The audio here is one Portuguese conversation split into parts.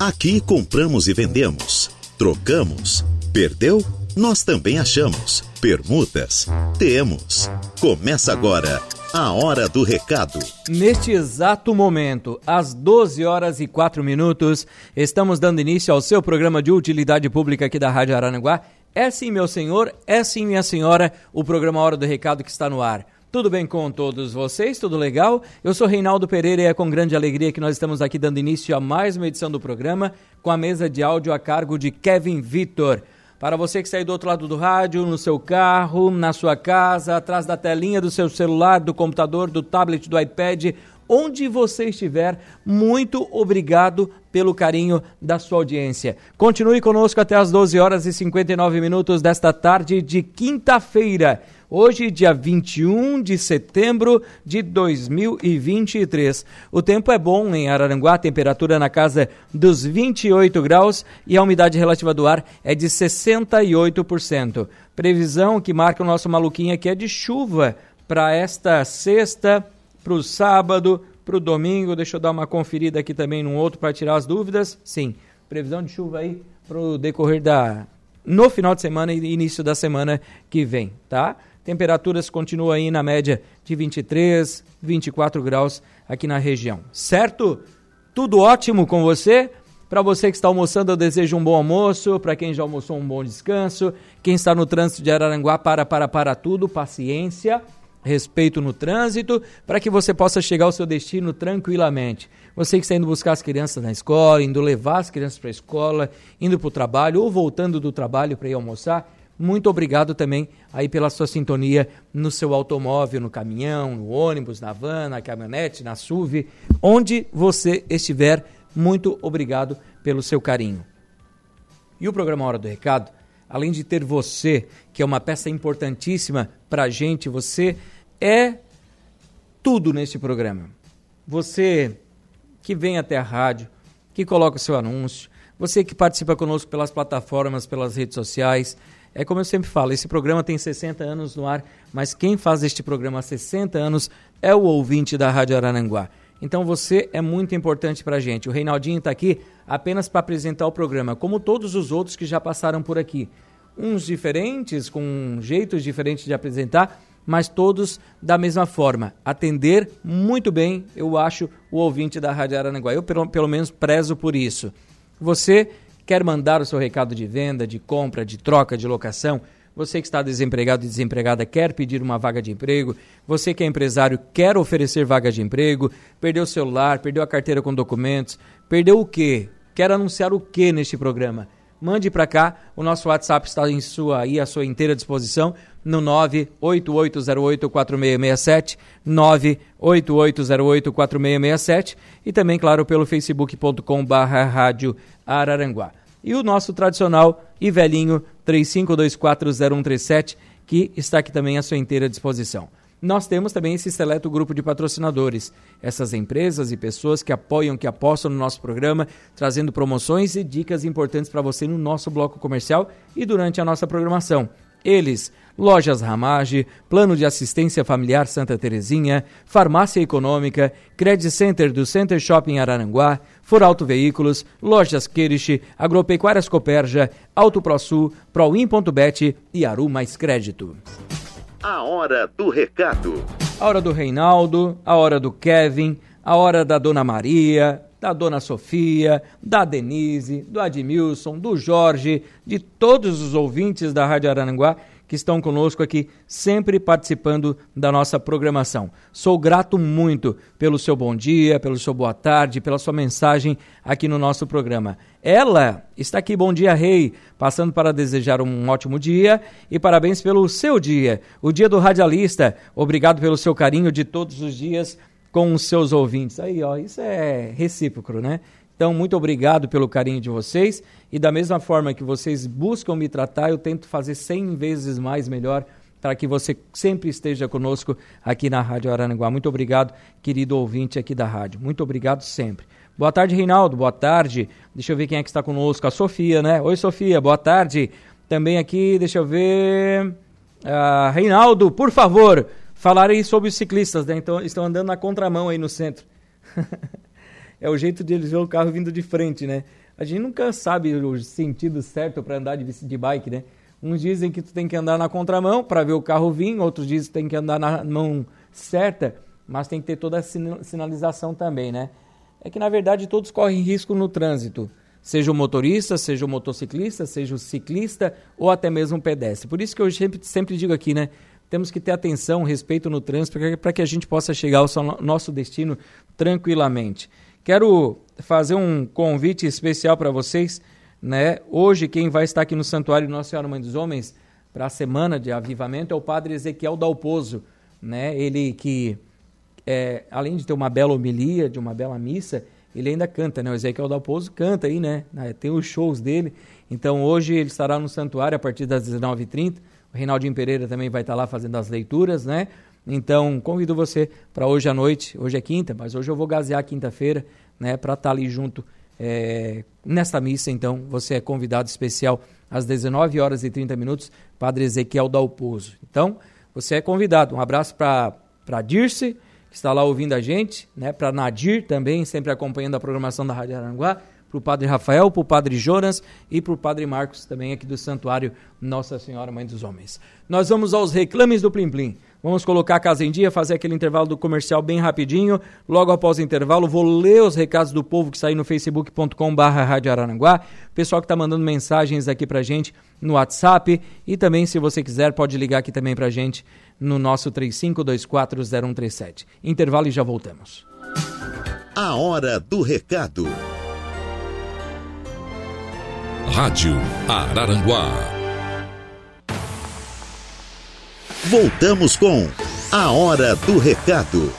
Aqui compramos e vendemos, trocamos, perdeu? Nós também achamos. Permutas? Temos. Começa agora a Hora do Recado. Neste exato momento, às 12 horas e 4 minutos, estamos dando início ao seu programa de utilidade pública aqui da Rádio Aranaguá. É sim, meu senhor, é sim, minha senhora, o programa Hora do Recado que está no ar. Tudo bem com todos vocês? Tudo legal? Eu sou Reinaldo Pereira e é com grande alegria que nós estamos aqui dando início a mais uma edição do programa com a mesa de áudio a cargo de Kevin Vitor. Para você que está aí do outro lado do rádio, no seu carro, na sua casa, atrás da telinha do seu celular, do computador, do tablet, do iPad, onde você estiver, muito obrigado pelo carinho da sua audiência. Continue conosco até as 12 horas e 59 minutos desta tarde de quinta-feira. Hoje, dia 21 de setembro de 2023. O tempo é bom em Araranguá, temperatura na casa dos 28 graus e a umidade relativa do ar é de 68%. Previsão que marca o nosso maluquinho aqui é de chuva para esta sexta, para o sábado, para o domingo. Deixa eu dar uma conferida aqui também num outro para tirar as dúvidas. Sim, previsão de chuva aí para o decorrer da. no final de semana e início da semana que vem, tá? Temperaturas continuam aí na média de 23, 24 graus aqui na região. Certo? Tudo ótimo com você? Para você que está almoçando, eu desejo um bom almoço. Para quem já almoçou, um bom descanso. Quem está no trânsito de Araranguá, para, para, para tudo. Paciência, respeito no trânsito, para que você possa chegar ao seu destino tranquilamente. Você que está indo buscar as crianças na escola, indo levar as crianças para a escola, indo para o trabalho ou voltando do trabalho para ir almoçar muito obrigado também aí pela sua sintonia no seu automóvel, no caminhão, no ônibus, na van, na caminhonete, na SUV, onde você estiver. Muito obrigado pelo seu carinho. E o programa Hora do Recado, além de ter você, que é uma peça importantíssima para a gente, você é tudo neste programa. Você que vem até a rádio, que coloca o seu anúncio, você que participa conosco pelas plataformas, pelas redes sociais, é como eu sempre falo, esse programa tem 60 anos no ar, mas quem faz este programa há 60 anos é o ouvinte da Rádio Arananguá. Então você é muito importante para a gente. O Reinaldinho está aqui apenas para apresentar o programa, como todos os outros que já passaram por aqui. Uns diferentes, com jeitos diferentes de apresentar, mas todos da mesma forma. Atender muito bem, eu acho, o ouvinte da Rádio Arananguá. Eu, pelo, pelo menos, prezo por isso. Você Quer mandar o seu recado de venda, de compra, de troca, de locação? Você que está desempregado e desempregada quer pedir uma vaga de emprego? Você que é empresário quer oferecer vaga de emprego? Perdeu o celular, perdeu a carteira com documentos? Perdeu o quê? Quer anunciar o quê neste programa? Mande para cá, o nosso WhatsApp está em sua, aí à sua inteira disposição no 988084667, 988084667 e também, claro, pelo facebook.com barra rádio Araranguá e o nosso tradicional e velhinho 35240137, que está aqui também à sua inteira disposição. Nós temos também esse seleto grupo de patrocinadores, essas empresas e pessoas que apoiam, que apostam no nosso programa, trazendo promoções e dicas importantes para você no nosso bloco comercial e durante a nossa programação. Eles, Lojas Ramage, Plano de Assistência Familiar Santa Terezinha, Farmácia Econômica, Credit Center do Center Shopping Araranguá, Foralto Veículos, Lojas Queriche, Agropecuárias Coperja, Auto ProSul, Proin.bet e Aru Mais Crédito. A hora do recado. A hora do Reinaldo, a hora do Kevin, a hora da Dona Maria, da Dona Sofia, da Denise, do Admilson, do Jorge, de todos os ouvintes da Rádio Arananguá que estão conosco aqui, sempre participando da nossa programação. Sou grato muito pelo seu bom dia, pelo seu boa tarde, pela sua mensagem aqui no nosso programa. Ela está aqui, bom dia, Rei, passando para desejar um ótimo dia e parabéns pelo seu dia, o dia do radialista. Obrigado pelo seu carinho de todos os dias com os seus ouvintes. Aí, ó, isso é recíproco, né? Então, muito obrigado pelo carinho de vocês e da mesma forma que vocês buscam me tratar, eu tento fazer 100 vezes mais melhor para que você sempre esteja conosco aqui na Rádio Aranaguá. Muito obrigado, querido ouvinte aqui da rádio. Muito obrigado sempre. Boa tarde, Reinaldo. Boa tarde. Deixa eu ver quem é que está conosco. A Sofia, né? Oi, Sofia. Boa tarde. Também aqui, deixa eu ver. Uh, Reinaldo, por favor, falar aí sobre os ciclistas, né? Então, estão andando na contramão aí no centro. é o jeito de eles ver o carro vindo de frente, né? a gente nunca sabe o sentido certo para andar de, de bike, né? Uns dizem que tu tem que andar na contramão para ver o carro vir, outros dizem que tem que andar na mão certa, mas tem que ter toda a sinalização também, né? É que na verdade todos correm risco no trânsito, seja o motorista, seja o motociclista, seja o ciclista ou até mesmo o pedestre. Por isso que eu sempre, sempre digo aqui, né? Temos que ter atenção, respeito no trânsito para que a gente possa chegar ao nosso destino tranquilamente. Quero fazer um convite especial para vocês. Né? Hoje, quem vai estar aqui no Santuário Nossa Senhora Mãe dos Homens para a semana de avivamento é o padre Ezequiel Dalpozo. Né? Ele que, é, além de ter uma bela homilia, de uma bela missa, ele ainda canta, né? O Ezequiel Dalpozo canta aí, né? Tem os shows dele. Então hoje ele estará no santuário a partir das 19h30. O Reinaldinho Pereira também vai estar lá fazendo as leituras, né? Então, convido você para hoje à noite. Hoje é quinta, mas hoje eu vou gazear quinta-feira, né? Para estar tá ali junto é, nesta missa. Então, você é convidado especial às 19 horas e 30 minutos, Padre Ezequiel Dalpozo. Então, você é convidado. Um abraço para Dirce, que está lá ouvindo a gente, né? Para Nadir também, sempre acompanhando a programação da Rádio Aranguá para o Padre Rafael, para o Padre Jonas e para o Padre Marcos também aqui do Santuário Nossa Senhora Mãe dos Homens. Nós vamos aos reclames do Plim Plim. Vamos colocar a casa em dia, fazer aquele intervalo do comercial bem rapidinho. Logo após o intervalo, vou ler os recados do povo que saiu no facebook.com barra Rádio Araranguá. Pessoal que está mandando mensagens aqui para gente no WhatsApp. E também, se você quiser, pode ligar aqui também para gente no nosso 35240137. Intervalo e já voltamos. A hora do recado. Rádio Araranguá. Voltamos com A Hora do Recado.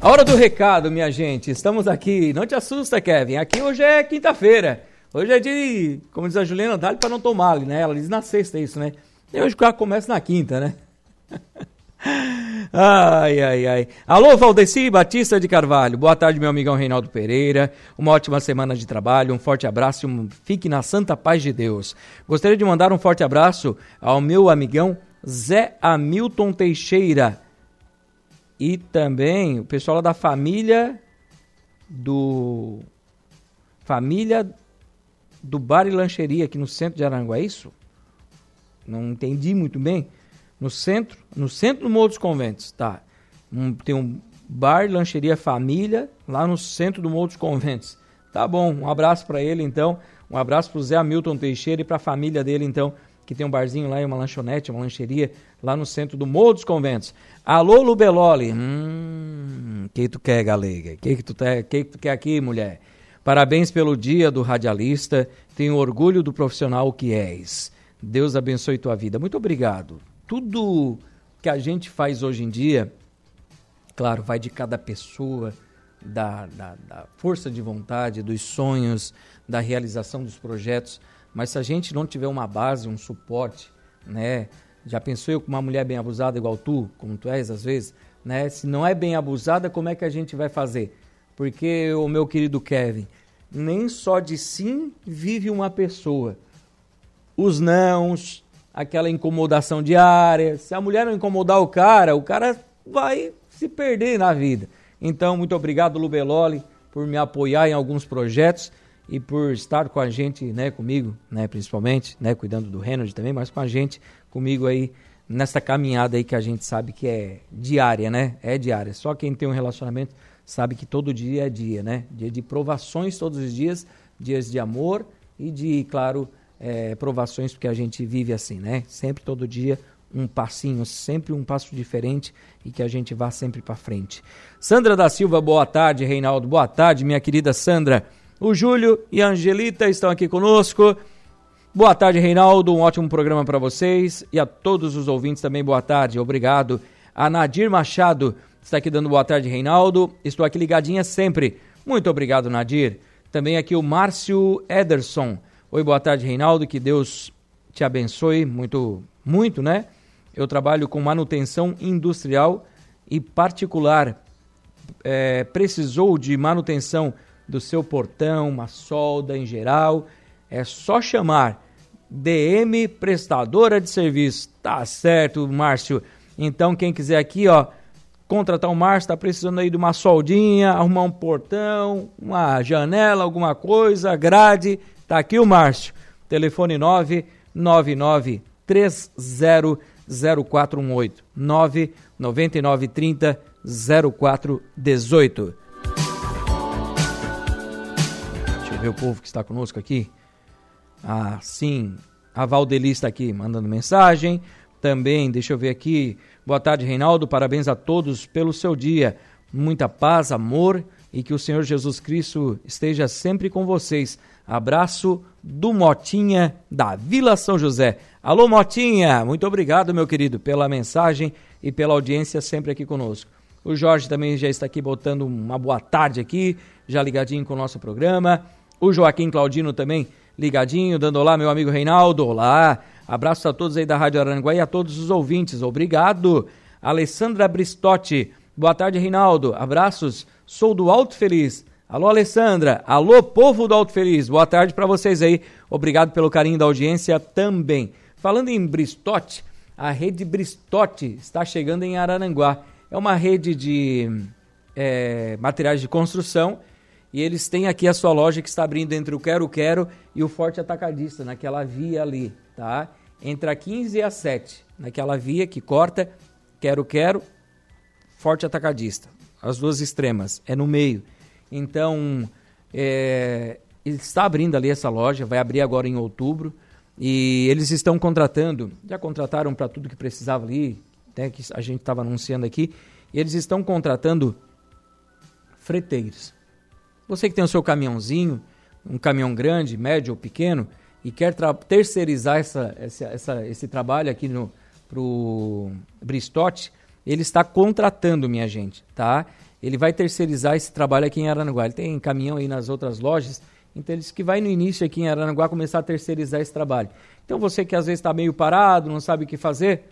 A hora do recado, minha gente. Estamos aqui. Não te assusta, Kevin. Aqui hoje é quinta-feira. Hoje é de, como diz a Juliana, dá para não tomar, né? Ela diz na sexta isso, né? E hoje o carro começa na quinta, né? Ai, ai, ai. Alô, Valdeci Batista de Carvalho. Boa tarde, meu amigão Reinaldo Pereira. Uma ótima semana de trabalho, um forte abraço e um... fique na santa paz de Deus. Gostaria de mandar um forte abraço ao meu amigão Zé Hamilton Teixeira. E também o pessoal da família do. Família do Bar e Lancheria aqui no centro de Aranguá, é isso? Não entendi muito bem no centro, no centro do Morro dos Conventos, tá? Um, tem um bar, lancheria família, lá no centro do Morro dos Conventos. Tá bom, um abraço para ele então, um abraço pro Zé Hamilton Teixeira e pra família dele então, que tem um barzinho lá e uma lanchonete, uma lancheria lá no centro do Morro dos Conventos. Alô, Lubeloli. Hum, que tu quer, galega? Que que tu, te, que que tu quer aqui, mulher? Parabéns pelo dia do radialista. Tenho orgulho do profissional que és. Deus abençoe tua vida. Muito obrigado tudo que a gente faz hoje em dia, claro, vai de cada pessoa, da, da, da, força de vontade, dos sonhos, da realização dos projetos. Mas se a gente não tiver uma base, um suporte, né? Já pensou eu com uma mulher bem abusada igual tu, como tu és às vezes, né? Se não é bem abusada, como é que a gente vai fazer? Porque o meu querido Kevin, nem só de sim vive uma pessoa. Os nãos, aquela incomodação diária. Se a mulher não incomodar o cara, o cara vai se perder na vida. Então, muito obrigado, Lubeloli, por me apoiar em alguns projetos e por estar com a gente, né, comigo, né, principalmente, né, cuidando do Renard também, mas com a gente, comigo aí nessa caminhada aí que a gente sabe que é diária, né? É diária. Só quem tem um relacionamento sabe que todo dia é dia, né? Dia de provações todos os dias, dias de amor e de, claro, é, provações, porque a gente vive assim, né? Sempre, todo dia, um passinho, sempre um passo diferente e que a gente vá sempre para frente. Sandra da Silva, boa tarde, Reinaldo, boa tarde, minha querida Sandra. O Júlio e a Angelita estão aqui conosco. Boa tarde, Reinaldo, um ótimo programa para vocês e a todos os ouvintes também, boa tarde, obrigado. A Nadir Machado está aqui dando boa tarde, Reinaldo. Estou aqui ligadinha sempre. Muito obrigado, Nadir. Também aqui o Márcio Ederson. Oi, boa tarde, Reinaldo. Que Deus te abençoe muito, muito, né? Eu trabalho com manutenção industrial e particular. É, precisou de manutenção do seu portão, uma solda em geral, é só chamar DM Prestadora de Serviço. Tá certo, Márcio. Então, quem quiser aqui, ó, contratar o Márcio, está precisando aí de uma soldinha, arrumar um portão, uma janela, alguma coisa, grade, tá aqui o Márcio. Telefone 999 300418 99930 0418. Deixa eu ver o povo que está conosco aqui. Ah, sim. A Valdeli está aqui mandando mensagem. Também, deixa eu ver aqui. Boa tarde, Reinaldo. Parabéns a todos pelo seu dia. Muita paz, amor e que o Senhor Jesus Cristo esteja sempre com vocês. Abraço do Motinha da Vila São José. Alô, Motinha, muito obrigado, meu querido, pela mensagem e pela audiência sempre aqui conosco. O Jorge também já está aqui botando uma boa tarde aqui, já ligadinho com o nosso programa. O Joaquim Claudino também ligadinho, dando olá, meu amigo Reinaldo. Olá. Abraço a todos aí da Rádio Aranguá e a todos os ouvintes. Obrigado. Alessandra Bristotti. Boa tarde, Reinaldo. Abraços. Sou do Alto Feliz. Alô, Alessandra. Alô, povo do Alto Feliz. Boa tarde para vocês aí. Obrigado pelo carinho da audiência também. Falando em Bristote, a rede Bristote está chegando em Araranguá. É uma rede de é, materiais de construção e eles têm aqui a sua loja que está abrindo entre o Quero Quero e o Forte Atacadista, naquela via ali, tá? Entre a 15 e a 7, naquela via que corta Quero Quero, Forte Atacadista. As duas extremas, é no meio. Então, é, está abrindo ali essa loja, vai abrir agora em outubro. E eles estão contratando, já contrataram para tudo que precisava ali, até que a gente estava anunciando aqui. Eles estão contratando freteiros. Você que tem o seu caminhãozinho, um caminhão grande, médio ou pequeno, e quer terceirizar essa, essa, essa, esse trabalho aqui no pro Bristote, ele está contratando, minha gente, tá? Ele vai terceirizar esse trabalho aqui em Aranaguá. Ele tem caminhão aí nas outras lojas, então ele disse que vai no início aqui em Aranaguá começar a terceirizar esse trabalho. Então você que às vezes está meio parado, não sabe o que fazer,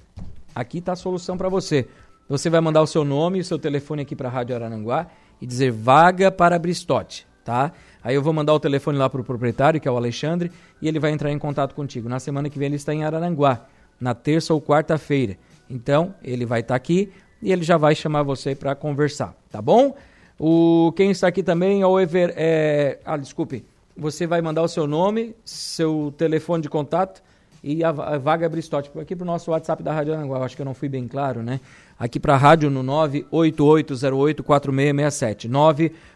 aqui está a solução para você. Você vai mandar o seu nome e o seu telefone aqui para a Rádio Araranguá e dizer vaga para Bristote, tá? Aí eu vou mandar o telefone lá para o proprietário, que é o Alexandre, e ele vai entrar em contato contigo. Na semana que vem ele está em Araranguá, na terça ou quarta-feira. Então, ele vai estar tá aqui, e ele já vai chamar você para conversar, tá bom? O quem está aqui também é o Ever, é, ah, desculpe. Você vai mandar o seu nome, seu telefone de contato e a, a vaga Bristote aqui para o nosso WhatsApp da Rádio Aranguá. Acho que eu não fui bem claro, né? Aqui para a rádio no 988084667.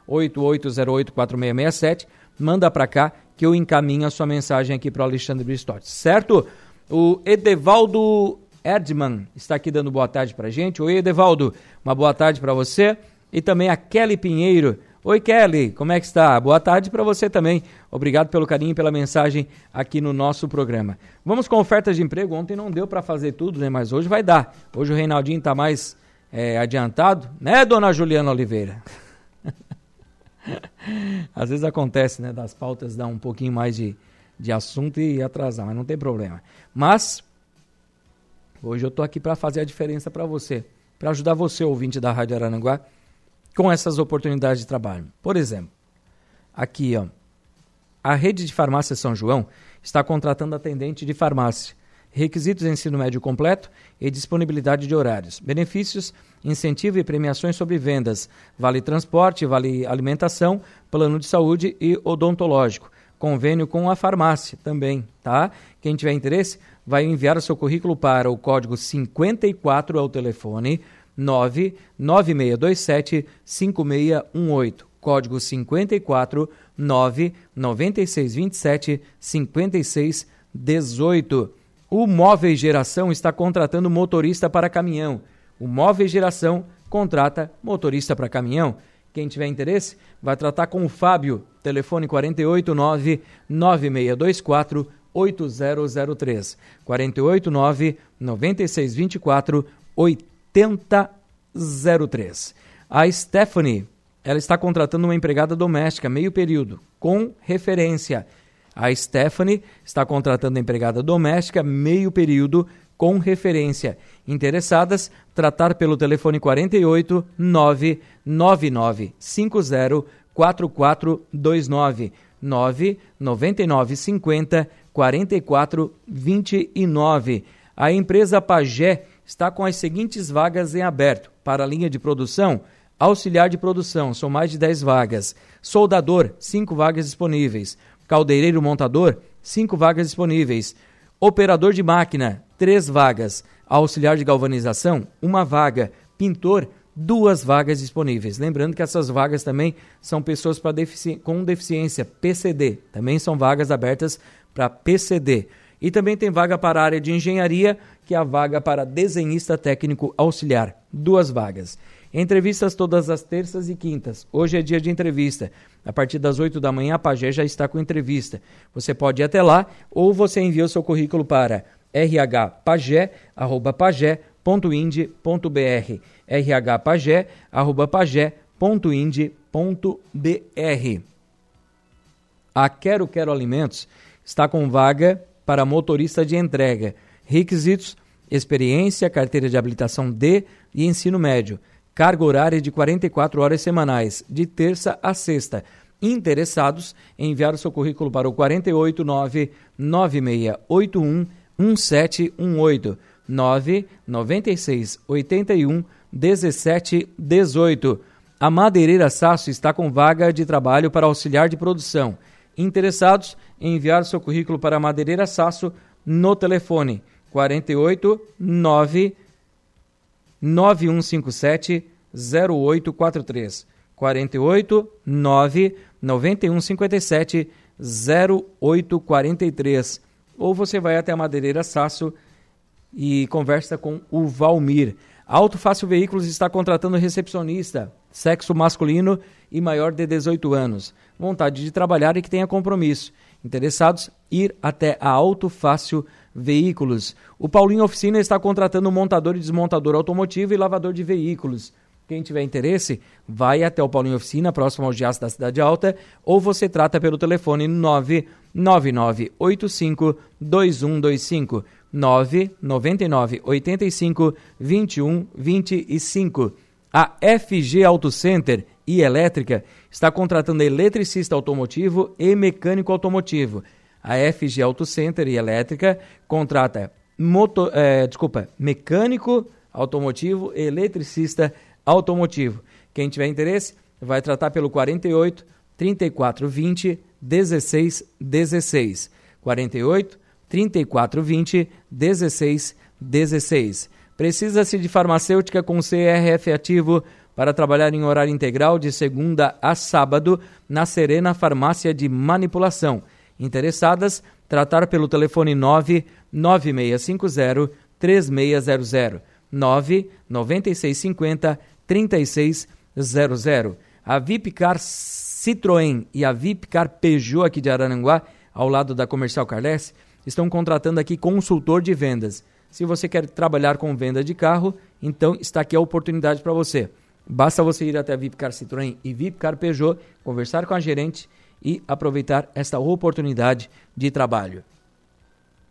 988084667. Manda para cá que eu encaminho a sua mensagem aqui para o Alexandre Bristote, certo? O Edevaldo Erdman está aqui dando boa tarde para gente. Oi, Edevaldo, uma boa tarde para você. E também a Kelly Pinheiro. Oi, Kelly, como é que está? Boa tarde para você também. Obrigado pelo carinho e pela mensagem aqui no nosso programa. Vamos com ofertas de emprego. Ontem não deu para fazer tudo, né? Mas hoje vai dar. Hoje o Reinaldinho está mais é, adiantado, né, dona Juliana Oliveira? Às vezes acontece, né? Das pautas dar um pouquinho mais de, de assunto e atrasar, mas não tem problema. Mas Hoje eu estou aqui para fazer a diferença para você, para ajudar você, ouvinte da Rádio Arananguá, com essas oportunidades de trabalho. Por exemplo, aqui, ó, a rede de farmácia São João está contratando atendente de farmácia. Requisitos ensino médio completo e disponibilidade de horários. Benefícios, incentivo e premiações sobre vendas. Vale transporte, vale alimentação, plano de saúde e odontológico. Convênio com a farmácia também, tá? Quem tiver interesse, vai enviar o seu currículo para o código 54 ao telefone 99627 5618. Código 54 99627 5618. O Móveis Geração está contratando motorista para caminhão. O Móveis Geração contrata motorista para caminhão. Quem tiver interesse, vai tratar com o Fábio, telefone 489 9624 8003. 489 9624 8003. A Stephanie, ela está contratando uma empregada doméstica meio período com referência. A Stephanie está contratando empregada doméstica meio período com referência. Interessadas, tratar pelo telefone 48 999 50 4429 999 50 4429. A empresa Pagé está com as seguintes vagas em aberto: para a linha de produção, auxiliar de produção, são mais de 10 vagas. Soldador, 5 vagas disponíveis. Caldeireiro montador, 5 vagas disponíveis. Operador de máquina, 3 vagas. Auxiliar de galvanização, uma vaga. Pintor, duas vagas disponíveis. Lembrando que essas vagas também são pessoas defici com deficiência, PCD. Também são vagas abertas para PCD. E também tem vaga para a área de engenharia, que é a vaga para desenhista técnico auxiliar. Duas vagas. Entrevistas todas as terças e quintas. Hoje é dia de entrevista. A partir das 8 da manhã, a Pagé já está com entrevista. Você pode ir até lá ou você envia o seu currículo para rhpagé.pagé.ind.br rhpagé.pagé.ind.br A Quero Quero Alimentos está com vaga para motorista de entrega. Requisitos: experiência, carteira de habilitação D e ensino médio. Carga horária de 44 horas semanais, de terça a sexta. Interessados, enviar o seu currículo para o 489 9681 1718 996 81 1718. A Madeireira Sasso está com vaga de trabalho para auxiliar de produção. Interessados, enviar seu currículo para a Madeireira Sasso no telefone 48 9 9157 0843 48 9 9157 0843 ou você vai até a Madeireira Sasso e conversa com o Valmir. Auto Fácil Veículos está contratando recepcionista, sexo masculino e maior de 18 anos. Vontade de trabalhar e que tenha compromisso. Interessados, ir até a Auto Fácil Veículos. O Paulinho Oficina está contratando montador e desmontador automotivo e lavador de veículos. Quem tiver interesse, vai até o Paulinho Oficina, próximo ao Giaço da Cidade Alta, ou você trata pelo telefone 99985 2125 999 85 21 25. A FG Auto Center e Elétrica está contratando eletricista automotivo e mecânico automotivo. A FG Auto Center e Elétrica contrata motor, é, desculpa, mecânico automotivo e eletricista automotivo. Quem tiver interesse, vai tratar pelo 48 34 20 16 16. 48 34 20 16 16. Precisa-se de farmacêutica com CRF ativo para trabalhar em horário integral de segunda a sábado na Serena Farmácia de Manipulação. Interessadas, tratar pelo telefone 99650 3600 99650 3600. A Vipcar Citroën e a Vipcar Peugeot aqui de Araranguá, ao lado da Comercial Carles, estão contratando aqui consultor de vendas. Se você quer trabalhar com venda de carro, então está aqui a oportunidade para você. Basta você ir até a Vipcar Citroën e Vipcar Peugeot, conversar com a gerente e aproveitar esta oportunidade de trabalho.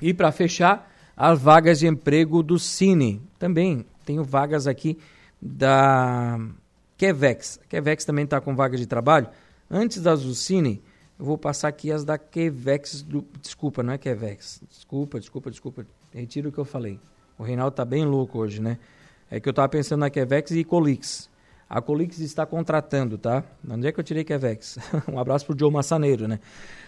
E para fechar, as vagas de emprego do Cine. Também tenho vagas aqui da Quevex. A Quevex também está com vaga de trabalho. Antes das do Cine, eu vou passar aqui as da Quevex. Do... Desculpa, não é Quevex. Desculpa, desculpa, desculpa. Retiro o que eu falei. O Reinaldo tá bem louco hoje, né? É que eu estava pensando na Quevex e Colix. A Colix está contratando, tá? Onde é que eu tirei Quevex? um abraço pro Joe Massaneiro, né?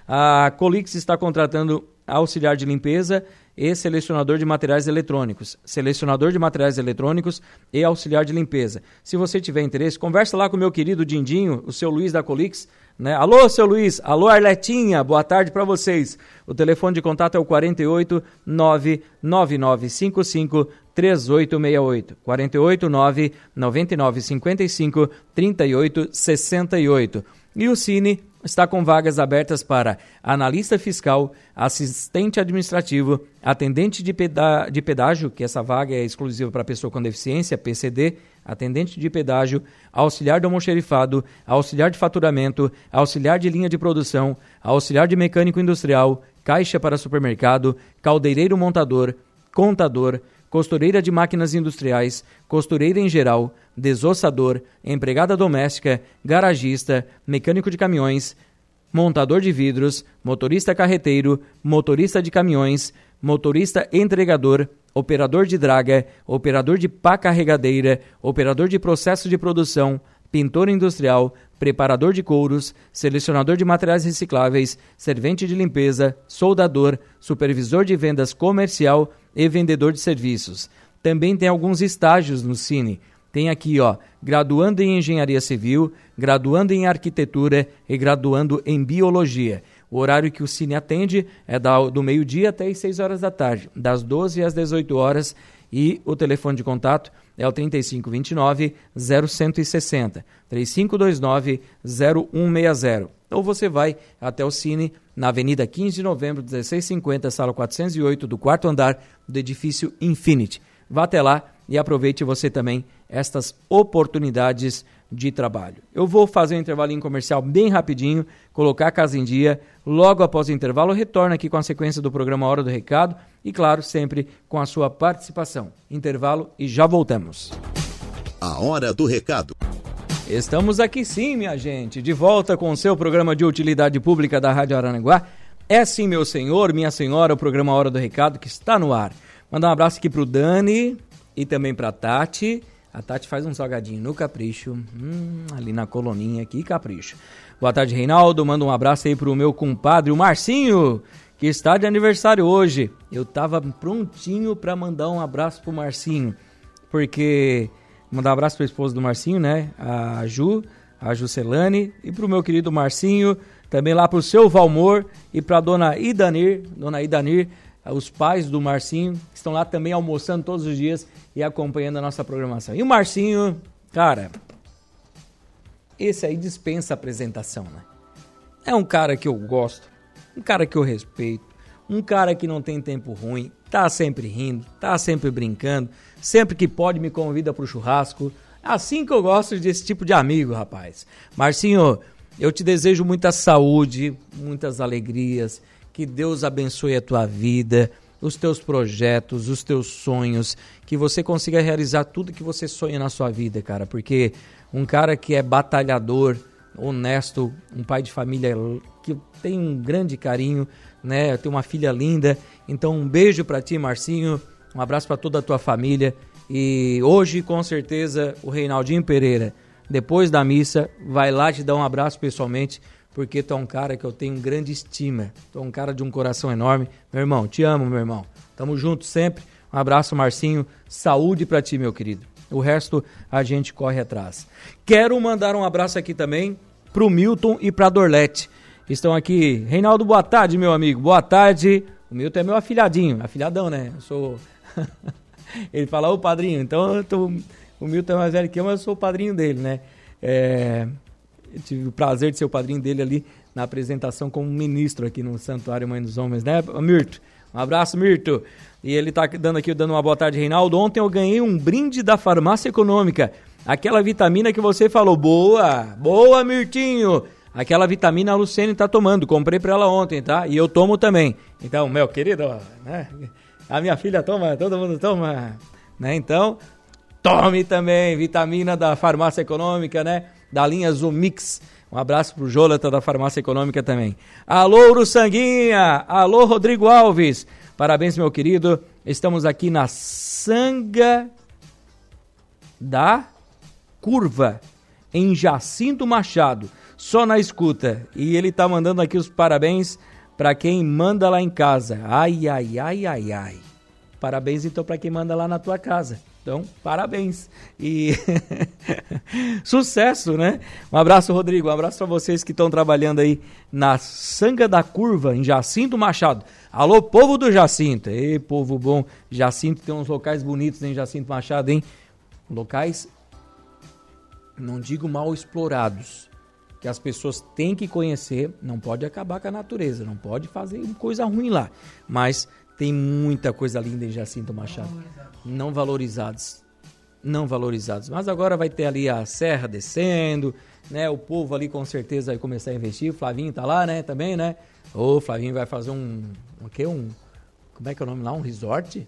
A Colix está contratando auxiliar de limpeza e selecionador de materiais eletrônicos. Selecionador de materiais eletrônicos e auxiliar de limpeza. Se você tiver interesse, conversa lá com o meu querido Dindinho, o seu Luiz da Colix, né? Alô, seu Luiz. Alô, Arletinha. Boa tarde para vocês. O telefone de contato é o 48 99955 3868. 48 99955 3868. E o Cine está com vagas abertas para analista fiscal, assistente administrativo, atendente de, peda de pedágio, que essa vaga é exclusiva para pessoa com deficiência, PCD, atendente de pedágio, auxiliar do almoxerifado, auxiliar de faturamento, auxiliar de linha de produção, auxiliar de mecânico industrial, caixa para supermercado, caldeireiro montador, contador, costureira de máquinas industriais, costureira em geral, desossador, empregada doméstica, garagista, mecânico de caminhões, montador de vidros, motorista carreteiro, motorista de caminhões, motorista entregador, operador de draga, operador de pá carregadeira, operador de processo de produção, pintor industrial, preparador de couros, selecionador de materiais recicláveis, servente de limpeza, soldador, supervisor de vendas comercial e vendedor de serviços. Também tem alguns estágios no Cine. Tem aqui, ó, graduando em engenharia civil, graduando em arquitetura e graduando em biologia. O horário que o Cine atende é do meio-dia até as 6 horas da tarde, das 12 às 18 horas. E o telefone de contato é o 3529 0160, 3529 0160. Ou você vai até o Cine na Avenida 15 de Novembro, 1650, sala 408, do quarto andar do edifício Infinity. Vá até lá e aproveite você também estas oportunidades de trabalho. Eu vou fazer um intervalinho comercial bem rapidinho, colocar a casa em dia. Logo após o intervalo, retorno aqui com a sequência do programa Hora do Recado e, claro, sempre com a sua participação. Intervalo e já voltamos. A Hora do Recado. Estamos aqui sim, minha gente, de volta com o seu programa de utilidade pública da Rádio Aranaguá. É sim, meu senhor, minha senhora, o programa Hora do Recado que está no ar. Mandar um abraço aqui pro Dani e também pra Tati. A Tati faz um salgadinho no Capricho, hum, ali na coloninha aqui, Capricho. Boa tarde, Reinaldo. Manda um abraço aí pro meu compadre, o Marcinho, que está de aniversário hoje. Eu tava prontinho para mandar um abraço pro Marcinho, porque mandar um abraço pra esposa do Marcinho, né? A Ju, a Juscelane, e pro meu querido Marcinho, também lá pro seu Valmor e pra dona Idanir, dona Idanir, os pais do Marcinho, que estão lá também almoçando todos os dias e acompanhando a nossa programação. E o Marcinho, cara, esse aí dispensa apresentação, né? É um cara que eu gosto, um cara que eu respeito, um cara que não tem tempo ruim, tá sempre rindo, tá sempre brincando, sempre que pode me convida pro churrasco. Assim que eu gosto desse tipo de amigo, rapaz. Marcinho, eu te desejo muita saúde, muitas alegrias que Deus abençoe a tua vida, os teus projetos, os teus sonhos, que você consiga realizar tudo que você sonha na sua vida, cara, porque um cara que é batalhador, honesto, um pai de família que tem um grande carinho, né? Tem uma filha linda. Então, um beijo para ti, Marcinho. Um abraço para toda a tua família. E hoje, com certeza, o Reinaldinho Pereira, depois da missa, vai lá te dar um abraço pessoalmente porque tu é um cara que eu tenho grande estima. Tu é um cara de um coração enorme. Meu irmão, te amo, meu irmão. Tamo junto sempre. Um abraço, Marcinho. Saúde para ti, meu querido. O resto a gente corre atrás. Quero mandar um abraço aqui também pro Milton e pra Dorlete. Estão aqui. Reinaldo, boa tarde, meu amigo. Boa tarde. O Milton é meu afilhadinho. Afilhadão, né? Eu sou. Ele fala, ô padrinho. Então, tô... o Milton é mais velho que eu, mas eu sou o padrinho dele, né? É tive o prazer de ser o padrinho dele ali na apresentação como ministro aqui no Santuário Mãe dos Homens, né, Mirto? Um abraço, Mirto. E ele tá dando aqui, dando uma boa tarde, Reinaldo. Ontem eu ganhei um brinde da farmácia econômica. Aquela vitamina que você falou. Boa! Boa, Mirtinho! Aquela vitamina a Luciene tá tomando. Comprei pra ela ontem, tá? E eu tomo também. Então, meu querido, né? A minha filha toma, todo mundo toma. Né? Então, tome também vitamina da farmácia econômica, né? da linha Zumix. Um abraço pro Jolata da Farmácia Econômica também. Alô, Uruçanguinha! Alô, Rodrigo Alves! Parabéns, meu querido. Estamos aqui na Sanga da Curva, em Jacinto Machado. Só na escuta. E ele tá mandando aqui os parabéns para quem manda lá em casa. Ai, ai, ai, ai, ai. Parabéns então para quem manda lá na tua casa. Então, parabéns. E sucesso, né? Um abraço, Rodrigo. Um abraço para vocês que estão trabalhando aí na Sanga da Curva, em Jacinto Machado. Alô, povo do Jacinto. Ei, povo bom. Jacinto tem uns locais bonitos em Jacinto Machado, hein? Locais, não digo mal explorados, que as pessoas têm que conhecer. Não pode acabar com a natureza, não pode fazer coisa ruim lá. Mas tem muita coisa linda em Jacinto Machado. Não valorizados. Não valorizados. Mas agora vai ter ali a serra descendo, né? O povo ali com certeza vai começar a investir. O Flavinho tá lá, né? Também, né? O Flavinho vai fazer um. O quê? Um. Como é que é o nome lá? Um resort?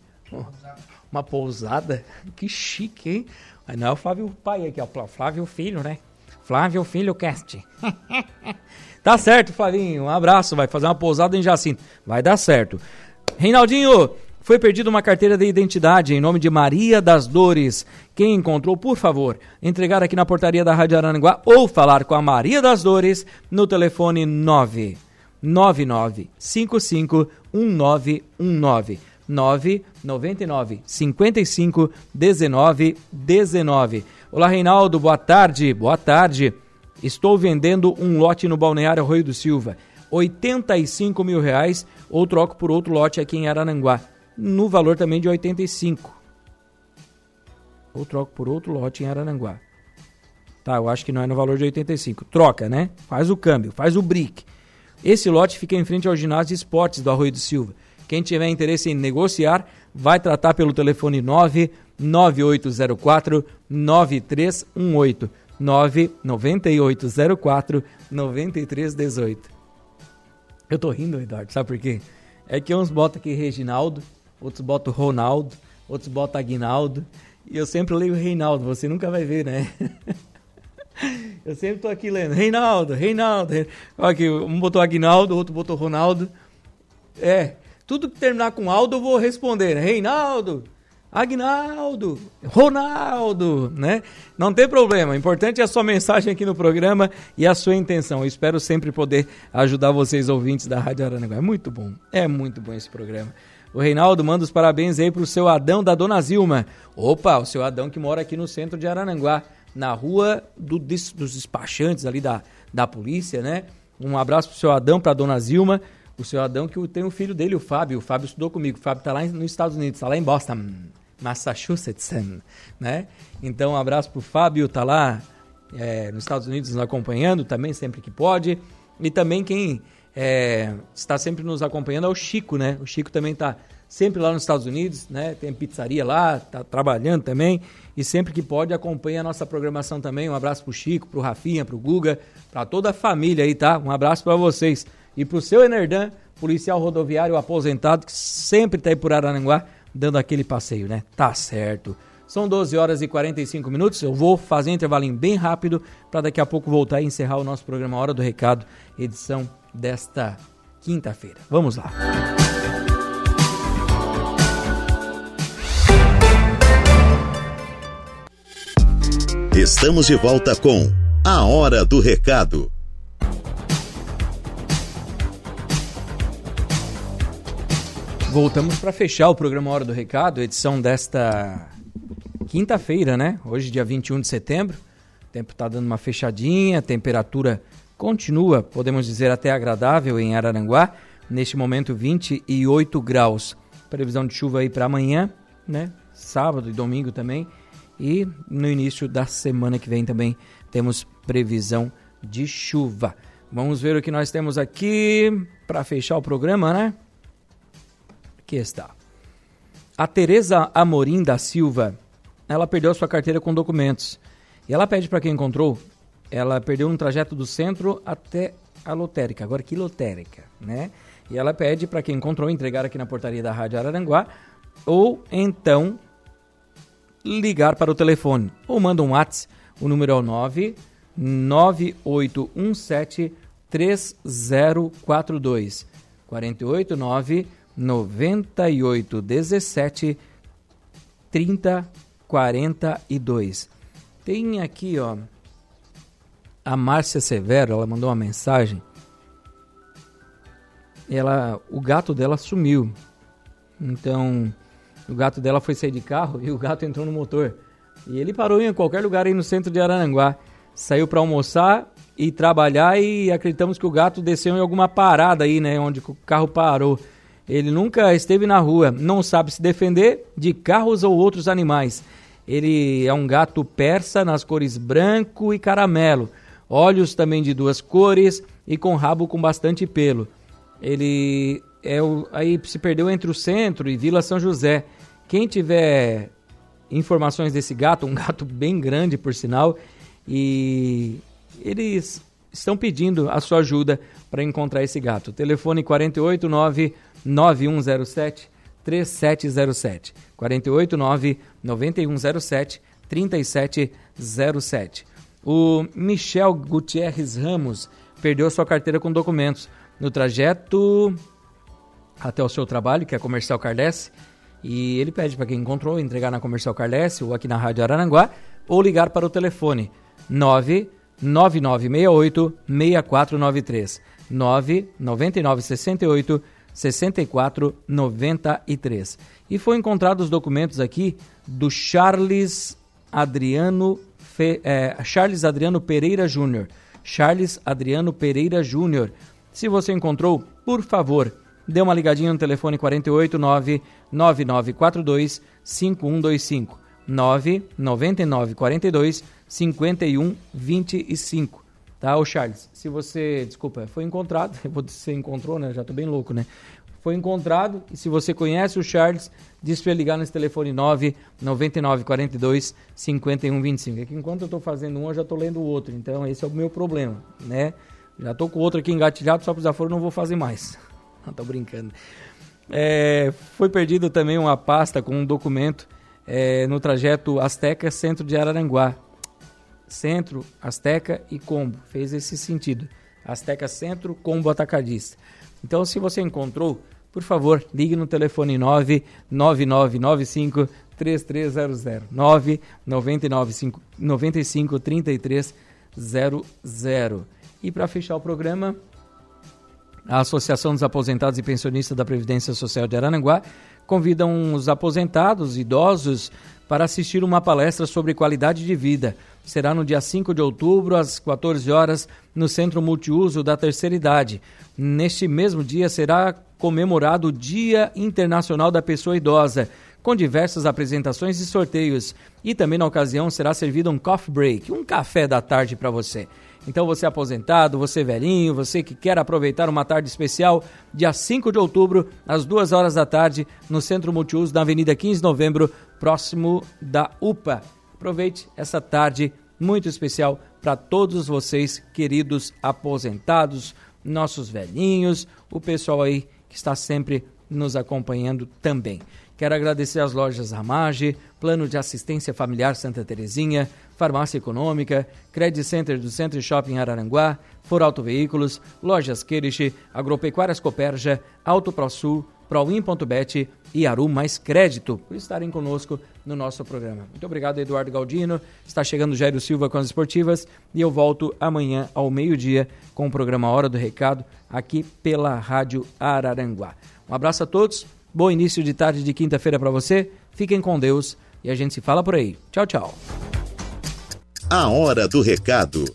Uma pousada. Que chique, hein? Aí não é o Flávio pai aqui, ó. Flávio Filho, né? Flávio Filho Cast. tá certo, Flavinho. Um abraço. Vai fazer uma pousada em Jacinto. Vai dar certo. Reinaldinho, Foi perdida uma carteira de identidade em nome de Maria das Dores. Quem encontrou, por favor, entregar aqui na portaria da Rádio Aranguá ou falar com a Maria das Dores no telefone 9 9955 1919. 999 55 19 19. Olá, Reinaldo, boa tarde. Boa tarde. Estou vendendo um lote no Balneário Arroio do Silva. 85 mil reais ou troco por outro lote aqui em Arananguá. No valor também de 85. Ou troco por outro lote em Arananguá. Tá, eu acho que não é no valor de 85. Troca, né? Faz o câmbio, faz o brick. Esse lote fica em frente ao ginásio de esportes do Arroio do Silva. Quem tiver interesse em negociar, vai tratar pelo telefone 99804 9318 99804 9318. Eu tô rindo, Eduardo, sabe por quê? É que uns botam aqui Reginaldo, outros botam Ronaldo, outros botam Aguinaldo, e eu sempre leio Reinaldo, você nunca vai ver, né? eu sempre tô aqui lendo Reinaldo, Reinaldo. Olha aqui, um botou Aguinaldo, outro botou Ronaldo. É, tudo que terminar com Aldo eu vou responder, né? Reinaldo, Agnaldo, Ronaldo, né? Não tem problema, o importante é a sua mensagem aqui no programa e a sua intenção. Eu espero sempre poder ajudar vocês ouvintes da Rádio Aranaguá. É muito bom, é muito bom esse programa. O Reinaldo manda os parabéns aí pro seu Adão da Dona Zilma. Opa, o seu Adão que mora aqui no centro de Arananguá, na rua do, dos despachantes ali da, da polícia, né? Um abraço pro seu Adão, pra Dona Zilma o seu Adão, que tem o filho dele, o Fábio. O Fábio estudou comigo. O Fábio está lá nos Estados Unidos, está lá em Boston, Massachusetts, né? Então, um abraço para o Fábio, está lá é, nos Estados Unidos nos acompanhando também, sempre que pode. E também quem é, está sempre nos acompanhando é o Chico, né? O Chico também está sempre lá nos Estados Unidos, né? Tem pizzaria lá, está trabalhando também. E sempre que pode acompanha a nossa programação também. Um abraço para o Chico, para o Rafinha, para o Guga, para toda a família aí, tá? Um abraço para vocês. E para o seu Enerdan, policial rodoviário aposentado, que sempre está aí por Arananguá, dando aquele passeio, né? Tá certo. São 12 horas e 45 minutos. Eu vou fazer um intervalinho bem rápido para daqui a pouco voltar e encerrar o nosso programa Hora do Recado, edição desta quinta-feira. Vamos lá. Estamos de volta com A Hora do Recado. Voltamos para fechar o programa Hora do Recado, edição desta quinta-feira, né? Hoje, dia 21 de setembro. O tempo está dando uma fechadinha, a temperatura continua, podemos dizer, até agradável em Araranguá. Neste momento, 28 graus. Previsão de chuva aí para amanhã, né? Sábado e domingo também. E no início da semana que vem também temos previsão de chuva. Vamos ver o que nós temos aqui para fechar o programa, né? Aqui está. A Tereza Amorim da Silva, ela perdeu sua carteira com documentos. E ela pede para quem encontrou, ela perdeu um trajeto do centro até a lotérica. Agora que lotérica, né? E ela pede para quem encontrou entregar aqui na portaria da Rádio Araranguá ou então ligar para o telefone ou manda um WhatsApp, o número é o 9 9817 3042 489 98 17 30 42. Tem aqui, ó, a Márcia Severo, ela mandou uma mensagem. Ela, o gato dela sumiu. Então, o gato dela foi sair de carro e o gato entrou no motor. E ele parou em qualquer lugar aí no centro de Arananguá. Saiu para almoçar e trabalhar e acreditamos que o gato desceu em alguma parada aí, né, onde o carro parou. Ele nunca esteve na rua, não sabe se defender de carros ou outros animais. Ele é um gato persa nas cores branco e caramelo, olhos também de duas cores e com rabo com bastante pelo. Ele é o, aí se perdeu entre o centro e Vila São José. Quem tiver informações desse gato, um gato bem grande por sinal, e eles estão pedindo a sua ajuda para encontrar esse gato. Telefone 489 9107 3707. 489 9107 3707. O Michel Gutierrez Ramos perdeu sua carteira com documentos no trajeto até o seu trabalho, que é Comercial Cardesse, E ele pede para quem encontrou entregar na Comercial Carlesse ou aqui na Rádio Araranguá ou ligar para o telefone 99968 6493 99968 6493. E foi encontrado os documentos aqui do Charles Adriano Fe, é, Charles Adriano Pereira Júnior. Charles Adriano Pereira Júnior. Se você encontrou, por favor, dê uma ligadinha no telefone 489 9942 5125 99942 5125. Tá, ô Charles, se você, desculpa, foi encontrado, você encontrou, né? Já tô bem louco, né? Foi encontrado e se você conhece o Charles, diz para ligar nesse telefone 9 9942 5125. É que enquanto eu tô fazendo um, eu já tô lendo o outro, então esse é o meu problema, né? Já tô com o outro aqui engatilhado, só para desaforo não vou fazer mais. Não tô brincando. É, foi perdido também uma pasta com um documento é, no trajeto Azteca Centro de Araranguá. Centro, Azteca e Combo. Fez esse sentido. Azteca Centro, Combo Atacadista. Então, se você encontrou, por favor, ligue no telefone 99995 3300 99995 95 3300. E para fechar o programa, a Associação dos Aposentados e Pensionistas da Previdência Social de Arananguá convidam os aposentados idosos para assistir uma palestra sobre qualidade de vida. Será no dia 5 de outubro, às 14 horas, no Centro Multiuso da Terceira Idade. Neste mesmo dia será comemorado o Dia Internacional da Pessoa Idosa, com diversas apresentações e sorteios. E também na ocasião será servido um coffee break, um café da tarde para você. Então você aposentado, você velhinho, você que quer aproveitar uma tarde especial, dia 5 de outubro, às 2 horas da tarde, no Centro Multiuso, na Avenida 15 de Novembro, próximo da UPA. Aproveite essa tarde muito especial para todos vocês, queridos aposentados, nossos velhinhos, o pessoal aí que está sempre nos acompanhando também. Quero agradecer às lojas Ramage, Plano de Assistência Familiar Santa Terezinha, Farmácia Econômica, Credit Center do Centro Shopping Araranguá, For Auto Veículos, Lojas Queriche, Agropecuárias Coperja, Auto ProSul, Proin.bet e Aru Mais Crédito por estarem conosco no nosso programa. Muito obrigado, Eduardo Galdino. Está chegando Jairo Silva com as esportivas e eu volto amanhã ao meio-dia com o programa Hora do Recado aqui pela Rádio Araranguá. Um abraço a todos, bom início de tarde de quinta-feira para você, fiquem com Deus e a gente se fala por aí. Tchau, tchau. A Hora do Recado